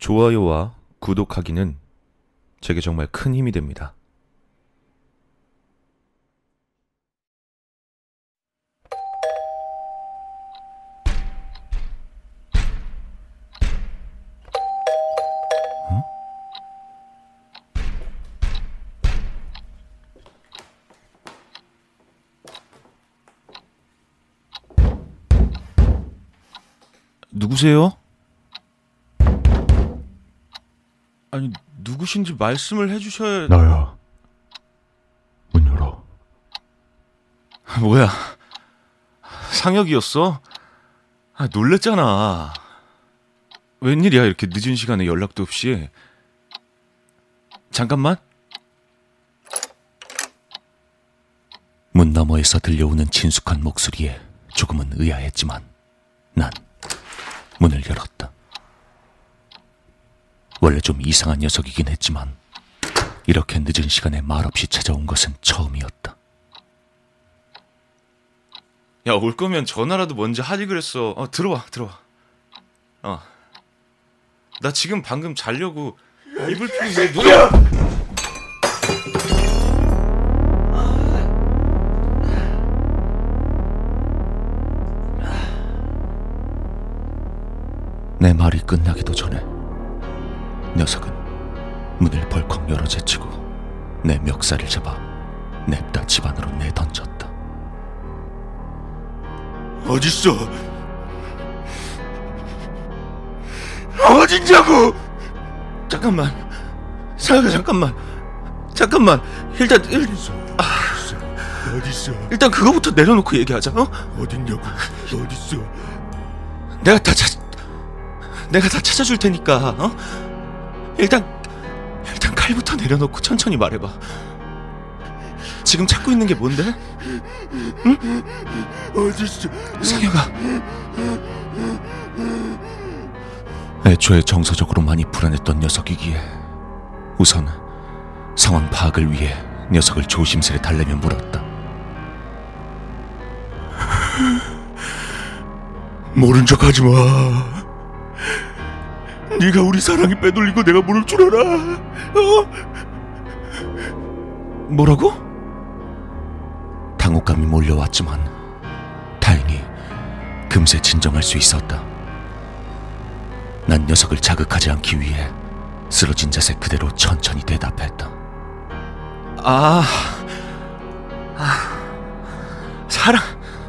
좋아요와 구독하기는 제게 정말 큰 힘이 됩니다. 누구세요? 아니 누구신지 말씀을 해주셔야 나야. 문 열어. 뭐야 상혁이었어? 아 놀랬잖아 웬일이야 이렇게 늦은 시간에 연락도 없이 잠깐만 문 너머에서 들려오는 친숙한 목소리에 조금은 의아했지만 난 문을 열었다. 원래 좀 이상한 녀석이긴 했지만 이렇게 늦은 시간에 말없이 찾아온 것은 처음이었다. 야 올 거면 전화라도 먼저 하지 그랬어. 어 들어와 들어와. 어 나 지금 방금 자려고 이불 피고 왜 누가 내 말이 끝나기도 전에 녀석은 문을 벌컥 열어 제치고 내 멱살을 잡아 냅다 집 안으로 내던졌다. 어딨어? 어딨냐고! 잠깐만 상혁아 잠깐만 잠깐만 일단 일, 어딨어? 일단 그거부터 내려놓고 얘기하자 어? 어딨냐고? 어딨어? 내가 다 찾, 내가 다 찾아줄 테니까, 어? 일단, 일단 칼부터 내려놓고 천천히 말해봐. 지금 찾고 있는 게 뭔데? 어딨어? 상혁아, 애초에 정서적으로 많이 불안했던 녀석이기에 우선 상황 파악을 위해 녀석을 조심스레 달래며 물었다. 모른 척 하지 마. 네가 우리 사랑이 빼돌리고 내가 모를 줄 알아. 어? 뭐라고? 당혹감이 몰려왔지만 다행히 금세 진정할 수 있었다. 난 녀석을 자극하지 않기 위해 쓰러진 자세 그대로 천천히 대답했다. 아, 아, 사랑,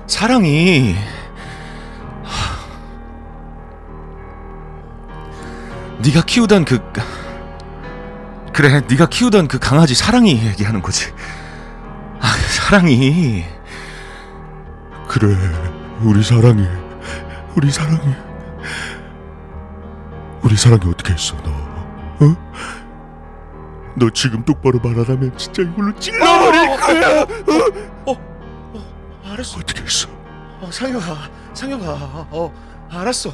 사랑이. 네가 키우던 그 그래, 네가 키우던 그 강아지 사랑이 얘기하는 거지. 아, 사랑이. 그래, 우리 사랑이, 우리 사랑이, 우리 사랑이 어떻게 했어 너? 어? 너 지금 똑바로 말 안 하면 진짜 이걸로 찔러버릴 거야. 어? 알았어. 어떻게 했어? 어, 상혁아, 상혁아, 어, 알았어.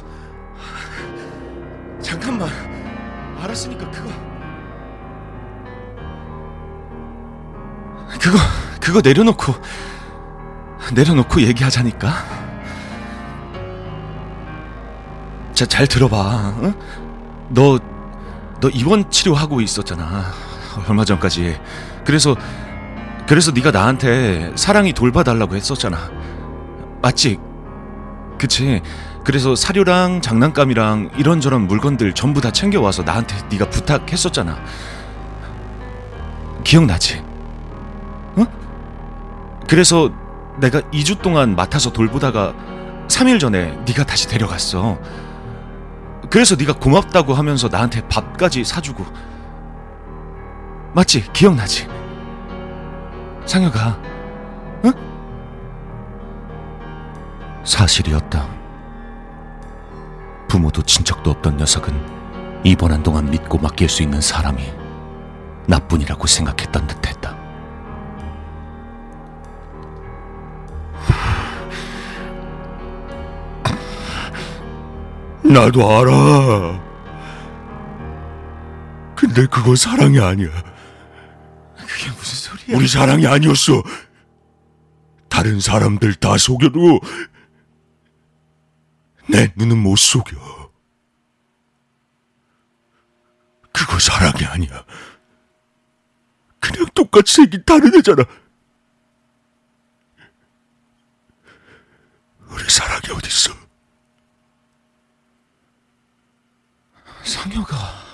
잠깐만, 알았으니까 그거, 그거, 그거 내려놓고, 내려놓고 얘기하자니까. 자, 잘 들어봐. 응? 너, 너 입원 치료하고 있었잖아. 얼마 전까지. 그래서, 그래서 네가 나한테 사랑이 돌봐달라고 했었잖아. 맞지? 그치? 그래서 사료랑 장난감이랑 이런저런 물건들 전부 다 챙겨와서 나한테 네가 부탁했었잖아. 기억나지? 응? 그래서 내가 2주 동안 맡아서 돌보다가 3일 전에 네가 다시 데려갔어. 그래서 네가 고맙다고 하면서 나한테 밥까지 사주고 맞지? 기억나지? 상혁아 사실이었다. 부모도 친척도 없던 녀석은 입원한 동안 믿고 맡길 수 있는 사람이 나뿐이라고 생각했던 듯했다. 나도 알아. 근데 그건 사랑이 아니야. 그게 무슨 소리야? 우리 사랑이 아니었어. 다른 사람들 다 속여도 내 눈은 못 속여. 그거 사랑이 아니야. 그냥 똑같이 생긴 다른 애잖아. 우리 사랑이 어딨어? 상혁아.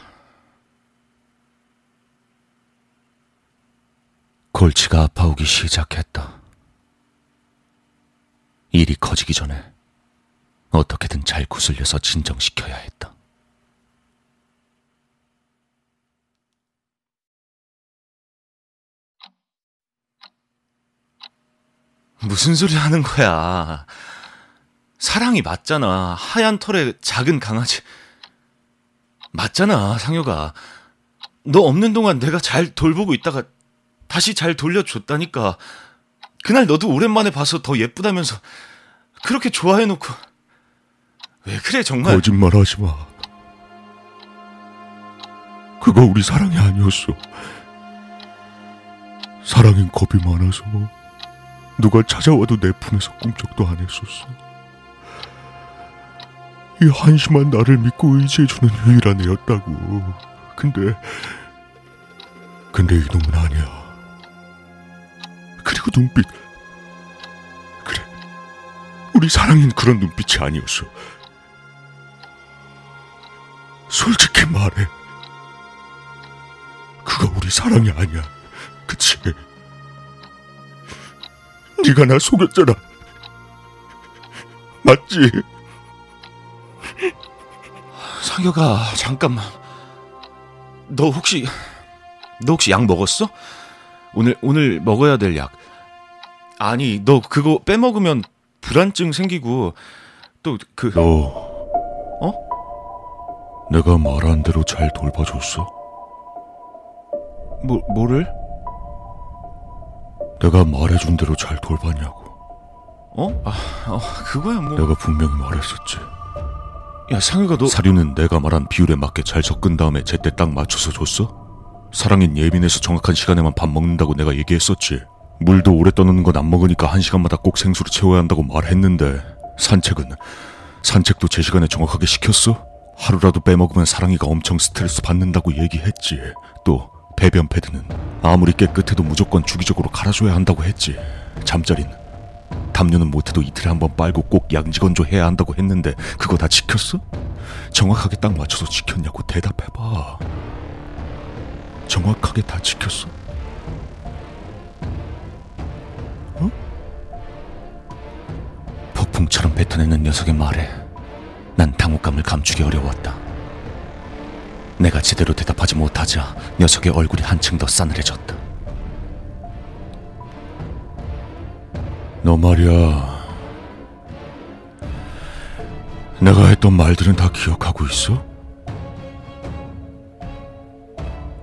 골치가 아파오기 시작했다. 일이 커지기 전에 어떻게든 잘 구슬려서 진정시켜야 했다. 무슨 소리 하는 거야? 사랑이 맞잖아. 하얀 털의 작은 강아지. 맞잖아, 상혁아. 너 없는 동안 내가 잘 돌보고 있다가 다시 잘 돌려줬다니까. 그날 너도 오랜만에 봐서 더 예쁘다면서 그렇게 좋아해놓고 왜 그래 정말? 거짓말 하지 마. 그거 우리 사랑이 아니었어. 사랑엔 겁이 많아서 누가 찾아와도 내 품에서 꿈쩍도 안 했었어. 이 한심한 나를 믿고 의지해주는 유일한 애였다고. 근데, 근데 이놈은 아니야. 그리고 눈빛. 그래. 우리 사랑인 그런 눈빛이 아니었어. 솔직히 말해. 그거 우리 사랑이 아니야. 그치? 네가 나 속였잖아. 맞지? 상혁아 잠깐만. 너 혹시 너 혹시 약 먹었어? 오늘 오늘 먹어야 될 약. 아니 너 그거 빼먹으면 불안증 생기고 또그 너, 어? 내가 말한 대로 잘 돌봐줬어? 뭐 뭐를? 내가 말해준 대로 잘 돌봤냐고. 어? 아, 어, 그거야 뭐. 내가 분명히 말했었지. 야 상혁아 너 사료는 내가 말한 비율에 맞게 잘 섞은 다음에 제때 딱 맞춰서 줬어? 사랑인 예민해서 정확한 시간에만 밥 먹는다고 내가 얘기했었지. 물도 오래 떠놓는 건 안 먹으니까 한 시간마다 꼭 생수로 채워야 한다고 말했는데 산책은 산책도 제 시간에 정확하게 시켰어? 하루라도 빼먹으면 사랑이가 엄청 스트레스 받는다고 얘기했지. 또 배변 패드는 아무리 깨끗해도 무조건 주기적으로 갈아줘야 한다고 했지. 잠자린 담요는 못해도 이틀에 한 번 빨고 꼭 양지건조 해야 한다고 했는데 그거 다 지켰어? 정확하게 딱 맞춰서 지켰냐고 대답해봐. 정확하게 다 지켰어? 폭풍처럼 뱉어내는 녀석의 말에 난 당혹감을 감추기 어려웠다. 내가 제대로 대답하지 못하자 녀석의 얼굴이 한층 더 싸늘해졌다. 너 말이야. 내가 했던 말들은 다 기억하고 있어?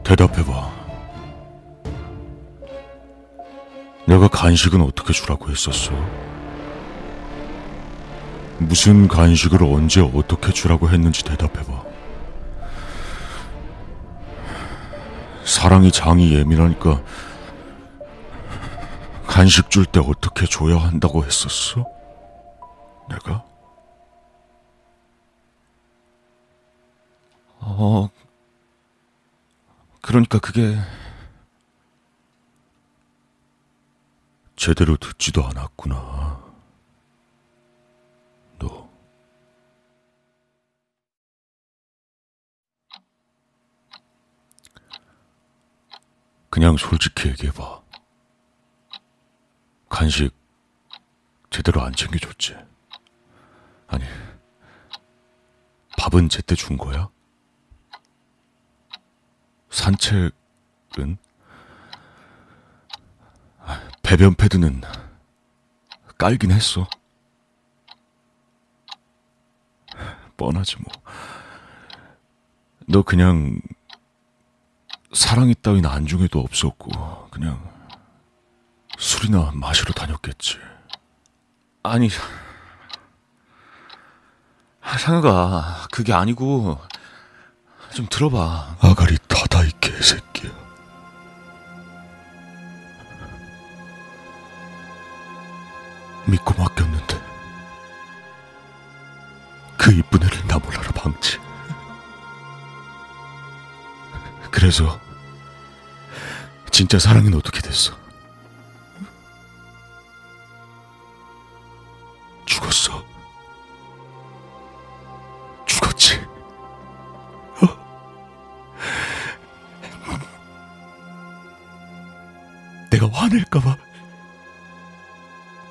대답해봐. 내가 간식은 어떻게 주라고 했었어? 무슨 간식을 언제 어떻게 주라고 했는지 대답해봐. 사랑이 장이 예민하니까 간식 줄 때 어떻게 줘야 한다고 했었어? 내가? 어 그러니까 그게 제대로 듣지도 않았구나. 너. 그냥 솔직히 얘기해봐. 간식 제대로 안 챙겨줬지? 아니, 밥은 제때 준 거야? 산책은? 아, 배변 패드는 깔긴 했어. 뻔하지 뭐. 너 그냥 사랑이 따윈 안중에도 없었고 그냥 술이나 마시러 다녔겠지. 아니 아, 상혁아 그게 아니고 좀 들어봐. 아가리 타다 이 개새끼야. 믿고 맡겼는데 그 이쁜 애를 나 몰라라 방치. 그래서 진짜 사랑은 어떻게 됐어? 죽었어. 죽었지. 어? 내가 화낼까봐.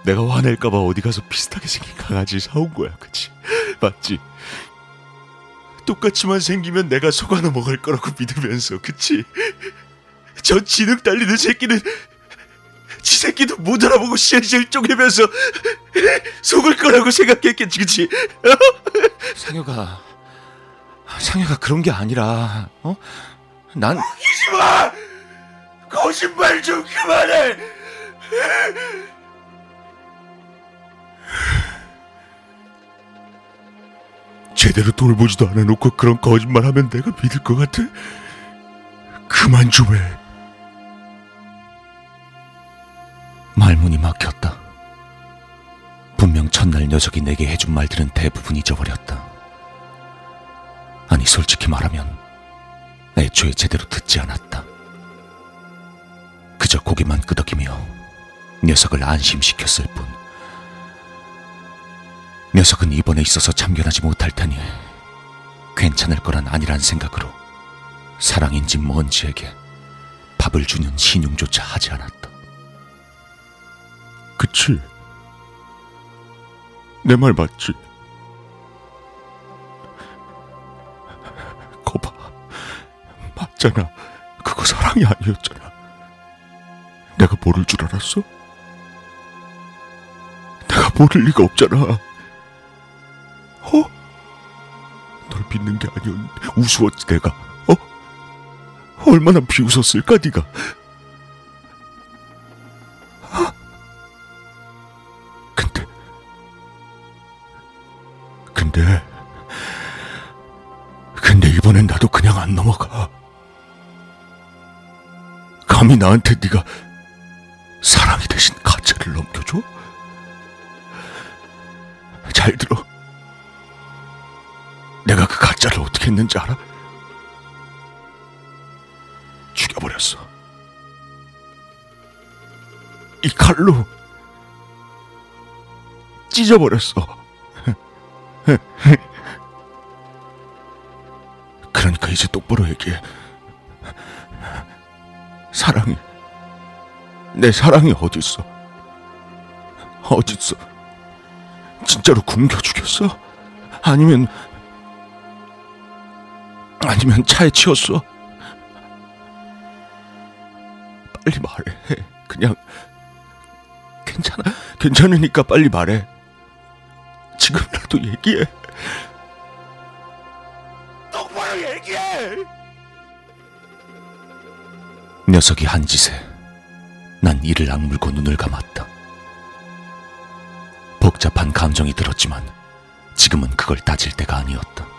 내가 화낼까봐 어디 가서 비슷하게 생긴 강아지 사온 거야, 그치? 맞지? 똑같이만 생기면 내가 속아나 먹을 거라고 믿으면서, 그치? 저 지능 달리는 새끼는 지 새끼도 못 알아보고 실실 쪼개면서 속을 거라고 생각했겠지, 그치? 상혁아, 상혁아 그런 게 아니라, 어? 난 이지 마! 거짓말 좀 그만해! 제대로 돌보지도 않아놓고 그런 거짓말 하면 내가 믿을 것 같아? 그만 좀 해. 말문이 막혔다. 분명 첫날 녀석이 내게 해준 말들은 대부분 잊어버렸다. 아니, 솔직히 말하면 애초에 제대로 듣지 않았다. 그저 고개만 끄덕이며 녀석을 안심시켰을 뿐. 녀석은 이번에 있어서 참견하지 못할 테니 괜찮을 거란 아니란 생각으로 사랑인지 뭔지에게 밥을 주는 신용조차 하지 않았다. 그치? 내 말 맞지? 거봐. 맞잖아. 그거 사랑이 아니었잖아. 내가 모를 줄 알았어? 내가 모를 리가 없잖아. 널 믿는 게 아니었는데 우스웠지 내가. 어? 얼마나 비웃었을까 네가. 근데 근데 근데 이번엔 나도 그냥 안 넘어가. 감히 나한테 네가 사랑이 대신 가짜를 넘겨줘? 잘 들어. 어떻게 했는지 알아? 죽여버렸어. 이 칼로 찢어버렸어. 그러니까 이제 똑바로 얘기해. 사랑이 내 사랑이 어딨어? 어딨어? 진짜로 굶겨 죽였어? 아니면 아니면 차에 치웠어? 빨리 말해. 그냥 괜찮아. 괜찮으니까 빨리 말해. 지금이라도 얘기해. 똑바로 얘기해. 녀석이 한 짓에 난 이를 악물고 눈을 감았다. 복잡한 감정이 들었지만 지금은 그걸 따질 때가 아니었다.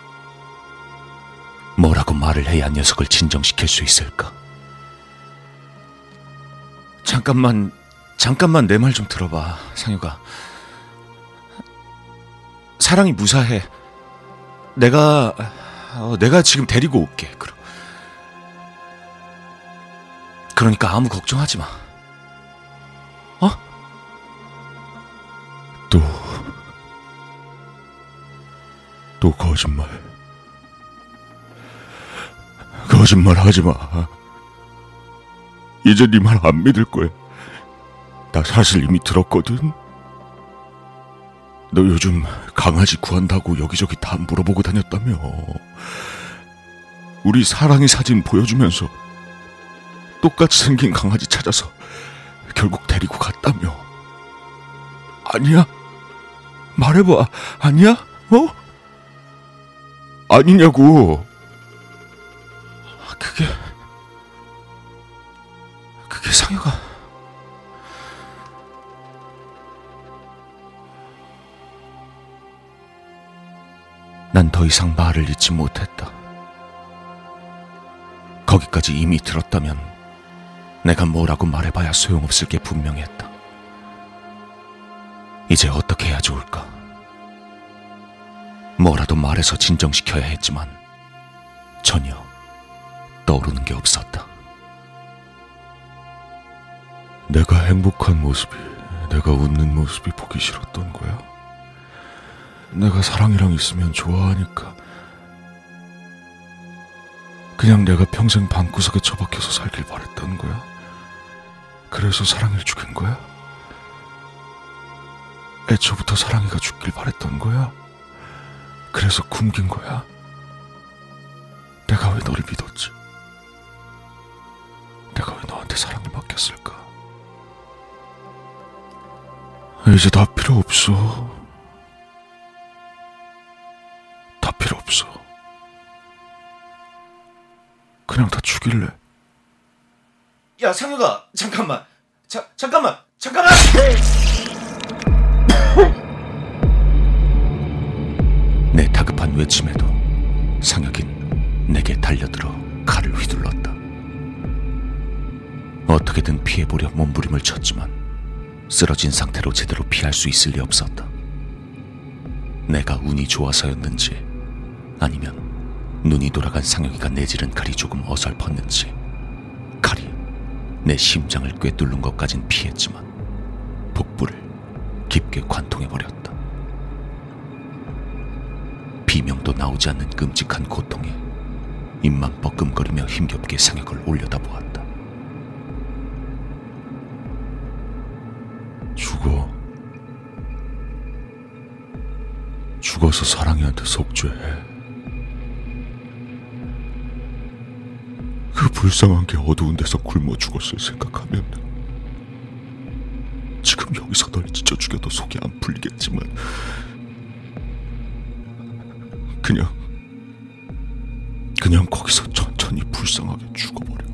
뭐라고 말을 해야 녀석을 진정시킬 수 있을까? 잠깐만 잠깐만 내 말 좀 들어봐 상혁아 사랑이 무사해 내가 어, 내가 지금 데리고 올게 그럼 그러니까 아무 걱정하지 마 어? 또, 또 거짓말. 거짓말 하지 마. 이제 네 말 안 믿을 거야. 나 사실 이미 들었거든. 너 요즘 강아지 구한다고 여기저기 다 물어보고 다녔다며. 우리 사랑이 사진 보여주면서 똑같이 생긴 강아지 찾아서 결국 데리고 갔다며. 아니야? 말해봐. 아니야? 어? 아니냐고. 그게 그게 상혁아 난 더 이상 말을 잇지 못했다. 거기까지 이미 들었다면 내가 뭐라고 말해봐야 소용없을 게 분명했다. 이제 어떻게 해야 좋을까? 뭐라도 말해서 진정시켜야 했지만 전혀 떠오르는 게 없었다. 내가 행복한 모습이, 내가 웃는 모습이 보기 싫었던 거야? 내가 사랑이랑 있으면 좋아하니까 그냥 내가 평생 방구석에 처박혀서 살길 바랬던 거야? 그래서 사랑이를 죽인 거야? 애초부터 사랑이가 죽길 바랬던 거야? 그래서 굶긴 거야? 내가 왜 너를 믿었지? 너한테 사랑을 맡겼을까? 이제 다 필요 없어. 다 필요 없어. 그냥 다 죽일래. 야 상혁아 잠깐만 자, 잠깐만 잠깐만 내 다급한 외침에도 상혁인 내게 달려들어 칼을 휘둘렀다. 어떻게든 피해보려 몸부림을 쳤지만 쓰러진 상태로 제대로 피할 수 있을 리 없었다. 내가 운이 좋아서였는지 아니면 눈이 돌아간 상혁이가 내지른 칼이 조금 어설펐는지 칼이 내 심장을 꿰뚫는 것까진 피했지만 복부를 깊게 관통해버렸다. 비명도 나오지 않는 끔찍한 고통에 입만 뻐끔거리며 힘겹게 상혁을 올려다보았다. 죽어서 사랑이한테 속죄해. 그 불쌍한 게 어두운 데서 굶어 죽었을 생각하면 지금 여기서 널 찢어 죽여도 속이 안 풀리겠지만 그냥 그냥 거기서 천천히 불쌍하게 죽어버려.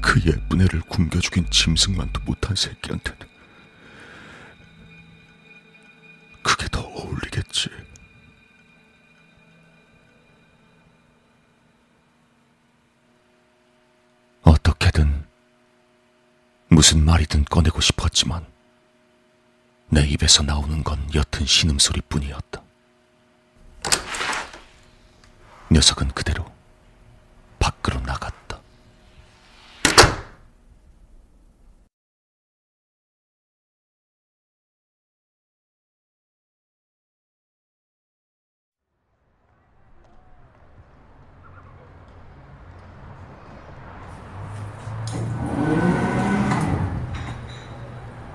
그 예쁜 애를 굶겨 죽인 짐승만도 못한 새끼한테는 그게 더 어울리겠지. 어떻게든 무슨 말이든 꺼내고 싶었지만 내 입에서 나오는 건 옅은 신음소리뿐이었다. 녀석은 그대로 밖으로 나갔다.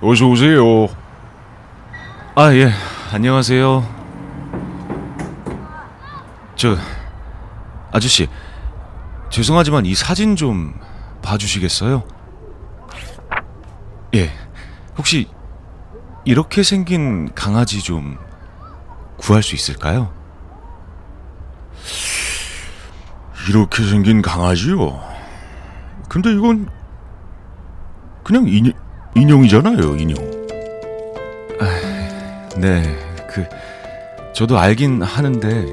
어서 오세요. 아 예 안녕하세요 저 아저씨 죄송하지만 이 사진 좀 봐주시겠어요? 예 혹시 이렇게 생긴 강아지 좀 구할 수 있을까요? 이렇게 생긴 강아지요. 근데 이건 그냥 인형, 인형이잖아요, 인형. 네, 그 저도 알긴 하는데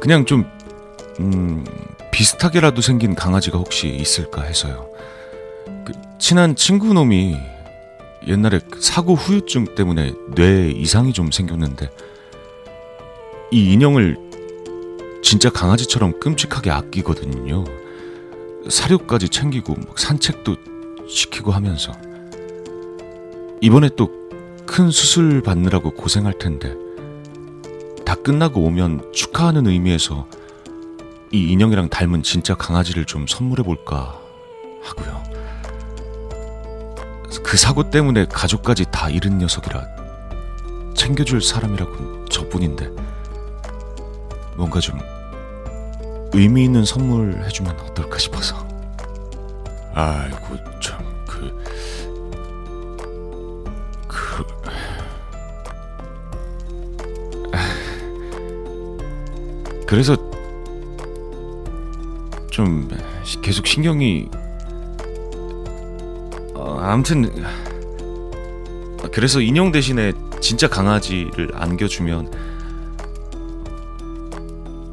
그냥 좀 음, 비슷하게라도 생긴 강아지가 혹시 있을까 해서요. 그 친한 친구 놈이 옛날에 그 사고 후유증 때문에 뇌 이상이 좀 생겼는데 이 인형을 진짜 강아지처럼 끔찍하게 아끼거든요. 사료까지 챙기고 막 산책도 시키고 하면서 이번에 또 큰 수술 받느라고 고생할 텐데 다 끝나고 오면 축하하는 의미에서 이 인형이랑 닮은 진짜 강아지를 좀 선물해 볼까 하고요. 그 사고 때문에 가족까지 다 잃은 녀석이라 챙겨줄 사람이라곤 저뿐인데 뭔가 좀 의미 있는 선물 해주면 어떨까 싶어서. 아이고 참 그래서 좀 시- 계속 신경이 어, 아무튼 그래서 인형 대신에 진짜 강아지를 안겨주면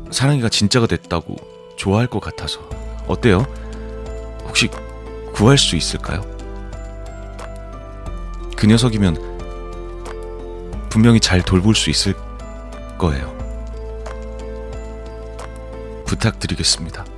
사랑이가 진짜가 됐다고 좋아할 것 같아서 어때요? 혹시 구할 수 있을까요? 그 녀석이면 분명히 잘 돌볼 수 있을 거예요. 부탁드리겠습니다.